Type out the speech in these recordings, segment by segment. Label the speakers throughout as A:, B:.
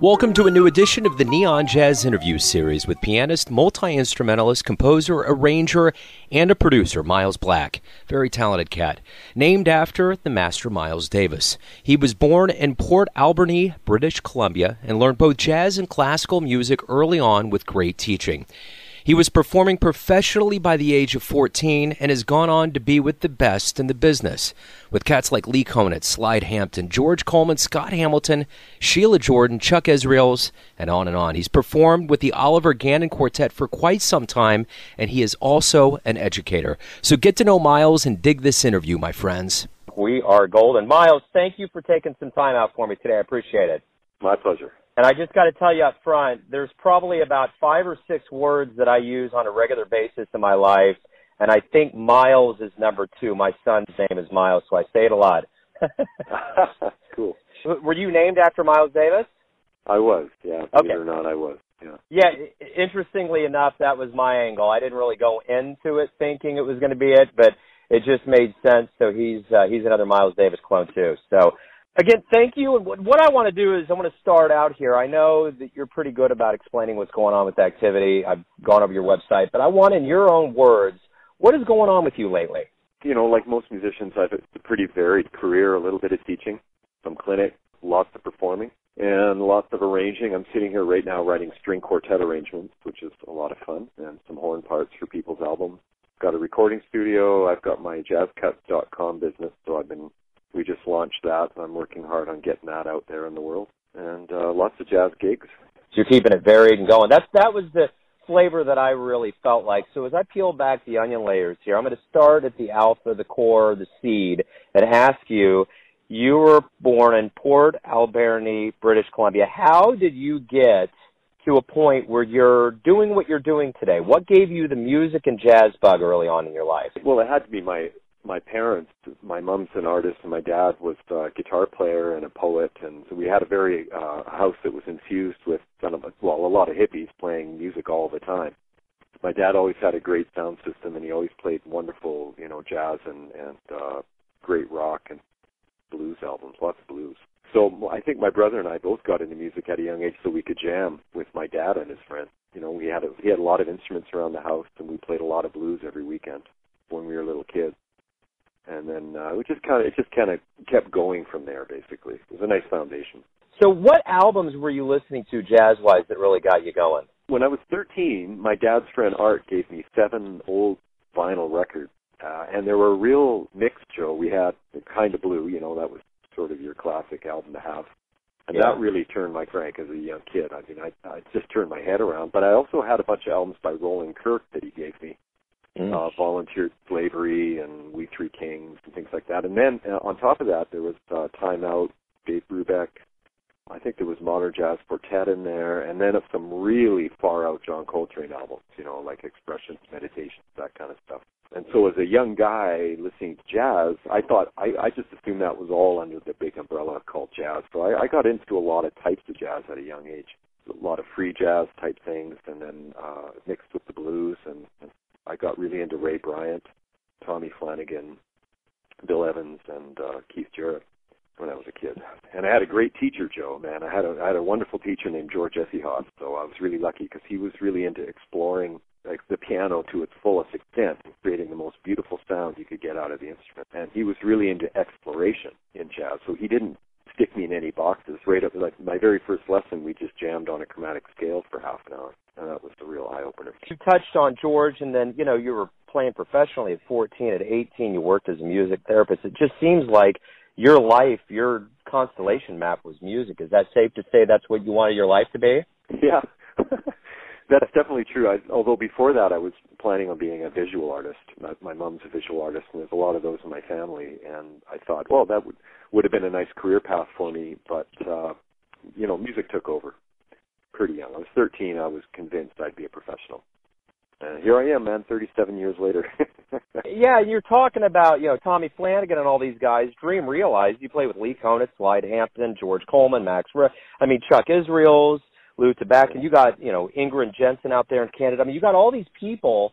A: Welcome to a new edition of the Neon Jazz Interview Series with pianist, multi instrumentalist, composer, arranger, and a producer, Miles Black. Very talented cat. Named after the master Miles Davis. He was born in Port Alberni, British Columbia, and learned both jazz and classical music early on with great teaching. He was performing professionally by the age of 14 and has gone on to be with the best in the business, with cats like Lee Konitz, Slide Hampton, George Coleman, Scott Hamilton, Sheila Jordan, Chuck Israels, and on and on. He's performed with the Oliver Gannon Quartet for quite some time, and he is also an educator. So get to know Miles and dig this interview, my friends.
B: We are golden. Miles, thank you for taking some time out for me today. I appreciate it.
C: My pleasure.
B: And I just got to tell you up front, there's probably about five or six words that I use on a regular basis in my life, and I think Miles is number two. My son's name is Miles, so I say it a lot.
C: cool.
B: Were you named after Miles Davis?
C: I was, yeah. Believe
B: okay.
C: it or not, I was. Yeah.
B: Yeah. Interestingly enough, that was my angle. I didn't really go into it thinking it was going to be it, but it just made sense. So he's uh, he's another Miles Davis clone too. So Again, thank you. And what I want to do is I want to start out here. I know that you're pretty good about explaining what's going on with the activity. I've gone over your website, but I want, in your own words, what is going on with you lately?
C: You know, like most musicians, I've a pretty varied career. A little bit of teaching, some clinic, lots of performing, and lots of arranging. I'm sitting here right now writing string quartet arrangements, which is a lot of fun, and some horn parts for people's albums. Got a recording studio. I've got my jazzcuts.com business, so I've been we just launched that. And I'm working hard on getting that out there in the world, and uh, lots of jazz gigs.
B: So you're keeping it varied and going. That's that was the flavor that I really felt like. So as I peel back the onion layers here, I'm going to start at the alpha, the core, the seed, and ask you. You were born in Port Alberni, British Columbia. How did you get to a point where you're doing what you're doing today? What gave you the music and jazz bug early on in your life?
C: Well, it had to be my my parents, my mom's an artist and my dad was a guitar player and a poet, and so we had a very uh, house that was infused with kind of well a lot of hippies playing music all the time. My dad always had a great sound system, and he always played wonderful, you know, jazz and and uh, great rock and blues albums, lots of blues. So I think my brother and I both got into music at a young age, so we could jam with my dad and his friends. You know, we had a, he had a lot of instruments around the house, and we played a lot of blues every weekend when we were little kids and then uh, we just kind of it just kind of kept going from there. Basically, it was a nice foundation.
B: So, what albums were you listening to jazz wise that really got you going?
C: When I was 13, my dad's friend Art gave me seven old vinyl records, uh, and they were a real mix, Joe. We had Kind of Blue, you know, that was sort of your classic album to have. And
B: yeah.
C: that really turned my crank as a young kid. I mean, I, I just turned my head around. But I also had a bunch of albums by Roland Kirk that he gave me mm. uh, volunteered slavery and We Three Kings and things like that. And then uh, on top of that, there was uh, Time Out, Dave Brubeck. I think there was Modern Jazz Quartet in there, and then of some really far out John Coltrane albums, you know, like Expressions, Meditations, that kind of stuff. And so as a young guy listening to jazz, I thought I, I just assumed that was all under the big umbrella called jazz. So I, I got into a lot of types of jazz at a young age. A lot of free jazz type things and then uh mixed with the blues and, and I got really into Ray Bryant, Tommy Flanagan, Bill Evans, and uh, Keith Jarrett when I was a kid. And I had a great teacher, Joe. Man, I had a I had a wonderful teacher named George Essihoff. So I was really lucky because he was really into exploring like the piano to its fullest extent, creating the most beautiful sound you could get out of the instrument. And he was really into exploration in jazz. So he didn't stick me in any boxes. Right up like my very first lesson, we just jammed on a chromatic scale for half an hour, and that was the real eye opener.
B: You touched on George, and then you know you were playing professionally at 14. At 18, you worked as a music therapist. It just seems like your life, your constellation map was music. Is that safe to say that's what you wanted your life to be?
C: Yeah. That's definitely true. I, although before that, I was planning on being a visual artist. My, my mom's a visual artist, and there's a lot of those in my family. And I thought, well, that would would have been a nice career path for me. But uh, you know, music took over pretty young. I was 13. I was convinced I'd be a professional. And here I am, man, 37 years later.
B: yeah, you're talking about, you know, Tommy Flanagan and all these guys. Dream realized you play with Lee Konitz, Slide Hampton, George Coleman, Max. Re- I mean, Chuck Israels, Lew Tabackin, and you got, you know, Ingrid Jensen out there in Canada. I mean, you got all these people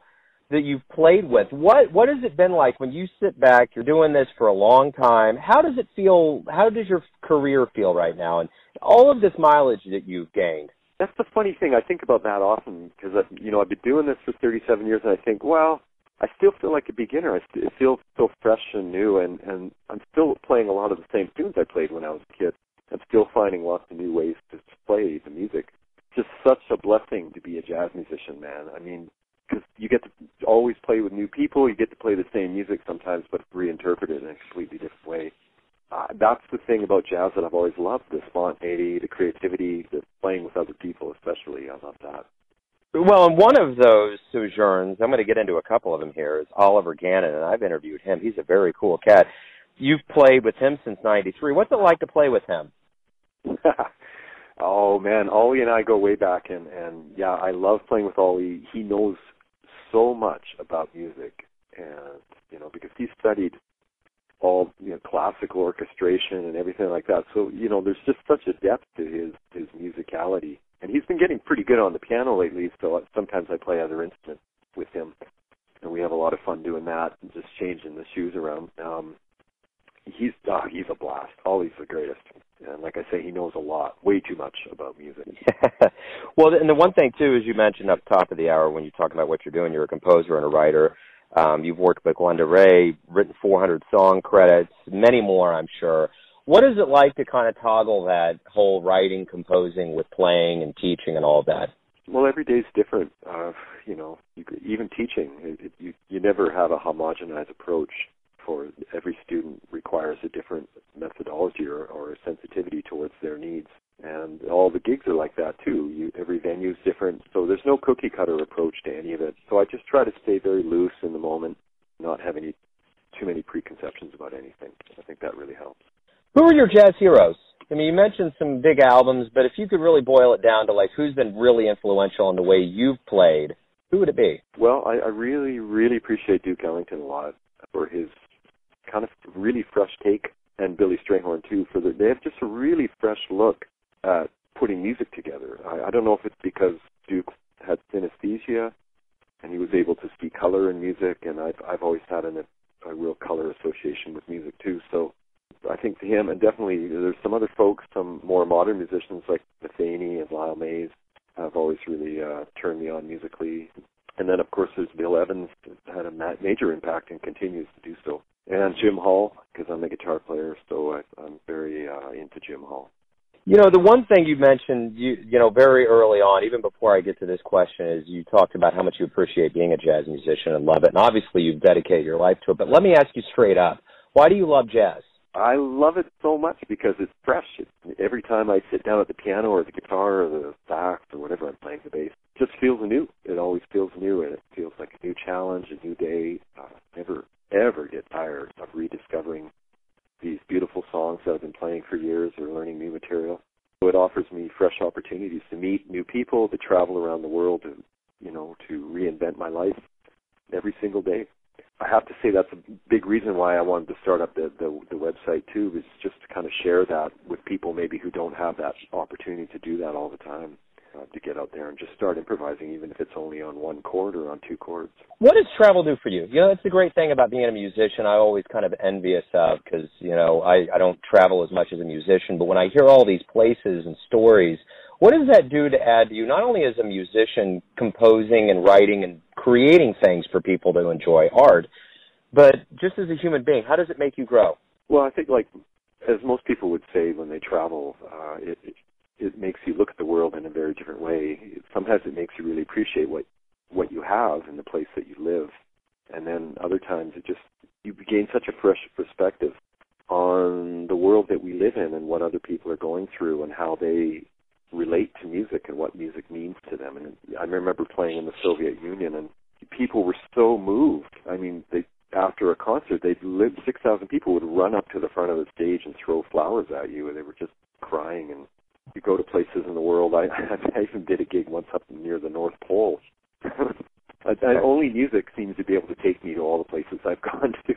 B: that you've played with. What what has it been like when you sit back? You're doing this for a long time. How does it feel? How does your career feel right now? And all of this mileage that you've gained.
C: That's the funny thing. I think about that often because uh, you know I've been doing this for 37 years, and I think, well, I still feel like a beginner. I st- feel so fresh and new, and and I'm still playing a lot of the same tunes I played when I was a kid. I'm still finding lots of new ways to play the music. Just such a blessing to be a jazz musician, man. I mean, because you get to always play with new people. You get to play the same music sometimes, but reinterpret it in a completely different way. Uh, that's the thing about jazz that I've always loved: the spontaneity, the creativity, the playing with other people, especially. I love that.
B: Well, and one of those sojourns, I'm going to get into a couple of them here, is Oliver Gannon, and I've interviewed him. He's a very cool cat. You've played with him since '93. What's it like to play with him?
C: oh man, Ollie and I go way back, and and yeah, I love playing with Ollie. He knows so much about music, and you know because he studied all you know classical orchestration and everything like that. So you know there's just such a depth to his his musicality, and he's been getting pretty good on the piano lately. So sometimes I play other instruments with him, and we have a lot of fun doing that and just changing the shoes around. Um, he's oh, he's a blast. Ollie's the greatest. And like I say, he knows a lot, way too much about music.
B: well, and the one thing too, as you mentioned up top of the hour when you talk about what you're doing, you're a composer and a writer. Um, you've worked with Glenda Ray, written 400 song credits, many more, I'm sure. What is it like to kind of toggle that whole writing, composing with playing and teaching and all that?
C: Well, every day's different. Uh, you know, you, even teaching, it, it, you you never have a homogenized approach for every student requires a different methodology or, or sensitivity towards their needs. And all the gigs are like that too. You, every venue is different, so there's no cookie cutter approach to any of it. So I just try to stay very loose in the moment, not have any too many preconceptions about anything. I think that really helps.
B: Who are your jazz heroes? I mean, you mentioned some big albums, but if you could really boil it down to like who's been really influential in the way you've played, who would it be?
C: Well, I, I really, really appreciate Duke Ellington a lot for his really fresh take, and Billy Strayhorn too. For the, they have just a really fresh look at putting music together. I, I don't know if it's because Duke had synesthesia and he was able to see color in music, and I've I've always had an, a, real color association with music too. So I think to him, and definitely there's some other folks, some more modern musicians like Metheny and Lyle Mays have always really uh, turned me on musically. And then of course there's Bill Evans, had a major impact and continues to do so and Jim Hall because I'm a guitar player, so I, I'm very uh, into Jim Hall.
B: You know, the one thing you mentioned, you you know, very early on, even before I get to this question, is you talked about how much you appreciate being a jazz musician and love it, and obviously you've dedicated your life to it. But let me ask you straight up, why do you love jazz?
C: I love it so much because it's fresh. It, every time I sit down at the piano or the guitar or the sax or whatever I'm playing the bass, it just feels new. It always feels new, and it feels like a new challenge, a new day. Uh, never ever get tired of rediscovering these beautiful songs that I've been playing for years or learning new material. So it offers me fresh opportunities to meet new people, to travel around the world, to you know, to reinvent my life every single day. I have to say that's a big reason why I wanted to start up the the, the website too, is just to kind of share that with people maybe who don't have that opportunity to do that all the time to get out there and just start improvising, even if it's only on one chord or on two chords.
B: What does travel do for you? You know, that's the great thing about being a musician. I always kind of envious of because you know I I don't travel as much as a musician, but when I hear all these places and stories, what does that do to add to you? Not only as a musician, composing and writing and creating things for people to enjoy art, but just as a human being, how does it make you grow?
C: Well, I think like as most people would say when they travel, uh, it, it makes you look at the world in a very different way. Sometimes it makes you really appreciate what what you have in the place that you live, and then other times it just you gain such a fresh perspective on the world that we live in and what other people are going through and how they relate to music and what music means to them. And I remember playing in the Soviet Union and people were so moved. I mean, they after a concert, they'd live six thousand people would run up to the front of the stage and throw flowers at you, and they were just crying and you go to places in the world. I, I even did a gig once up near the North Pole. I, I, only music seems to be able to take me to all the places I've gone to.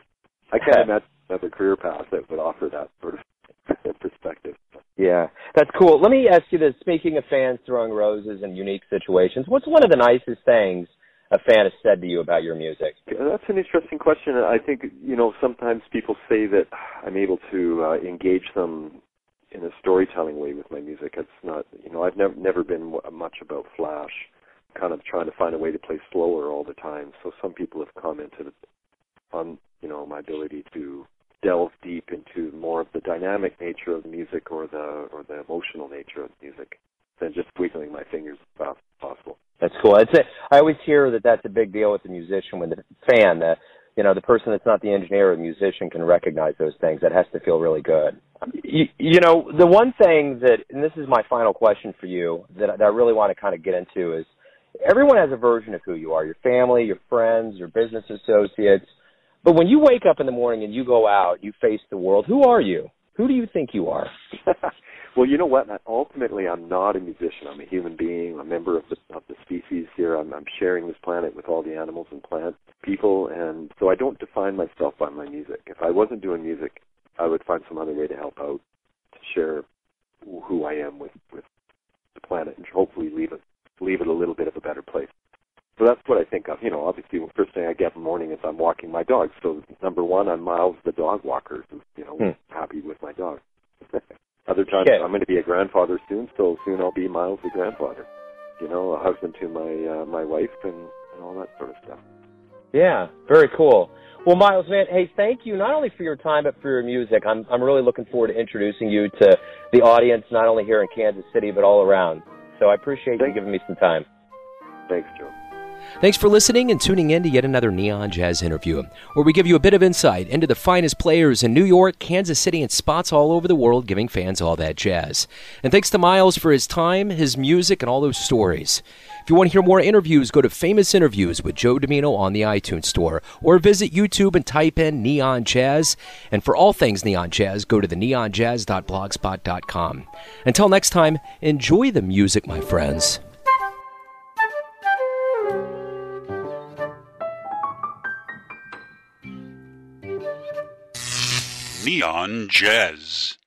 C: I can't imagine another career path that would offer that sort of perspective.
B: Yeah, that's cool. Let me ask you this: Speaking of fans throwing roses in unique situations, what's one of the nicest things a fan has said to you about your music?
C: That's an interesting question. I think you know sometimes people say that I'm able to uh, engage them in a storytelling way with my music. It's not, you know, I've never never been much about flash, kind of trying to find a way to play slower all the time. So some people have commented on, you know, my ability to delve deep into more of the dynamic nature of the music or the or the emotional nature of the music than just twiddling my fingers as fast as possible.
B: That's cool. A, I always hear that that's a big deal with the musician when the fan, the you know, the person that's not the engineer or the musician can recognize those things. That has to feel really good. You, you know, the one thing that, and this is my final question for you, that, that I really want to kind of get into is everyone has a version of who you are your family, your friends, your business associates. But when you wake up in the morning and you go out, you face the world, who are you? Who do you think you are?
C: well, you know what? Ultimately, I'm not a musician. I'm a human being, a member of the of the species here. I'm, I'm sharing this planet with all the animals and plants, people, and so I don't define myself by my music. If I wasn't doing music, I would find some other way to help out, to share who I am with with the planet, and hopefully leave it leave it a little bit of a better place. So that's what I think of. You know, obviously, the first thing I get in the morning is I'm walking my dog. So number one, I'm Miles the dog walker, who's you know hmm. happy with my dog. Other times, okay. I'm going to be a grandfather soon, so soon I'll be Miles the grandfather. You know, a husband to my uh, my wife and, and all that sort of stuff.
B: Yeah, very cool. Well, Miles, man, hey, thank you not only for your time but for your music. I'm I'm really looking forward to introducing you to the audience, not only here in Kansas City but all around. So I appreciate Thanks. you giving me some time.
C: Thanks, Joe.
A: Thanks for listening and tuning in to yet another Neon Jazz interview, where we give you a bit of insight into the finest players in New York, Kansas City, and spots all over the world, giving fans all that jazz. And thanks to Miles for his time, his music, and all those stories. If you want to hear more interviews, go to Famous Interviews with Joe Dimino on the iTunes Store, or visit YouTube and type in Neon Jazz. And for all things Neon Jazz, go to the neonjazz.blogspot.com. Until next time, enjoy the music, my friends.
D: Neon Jazz.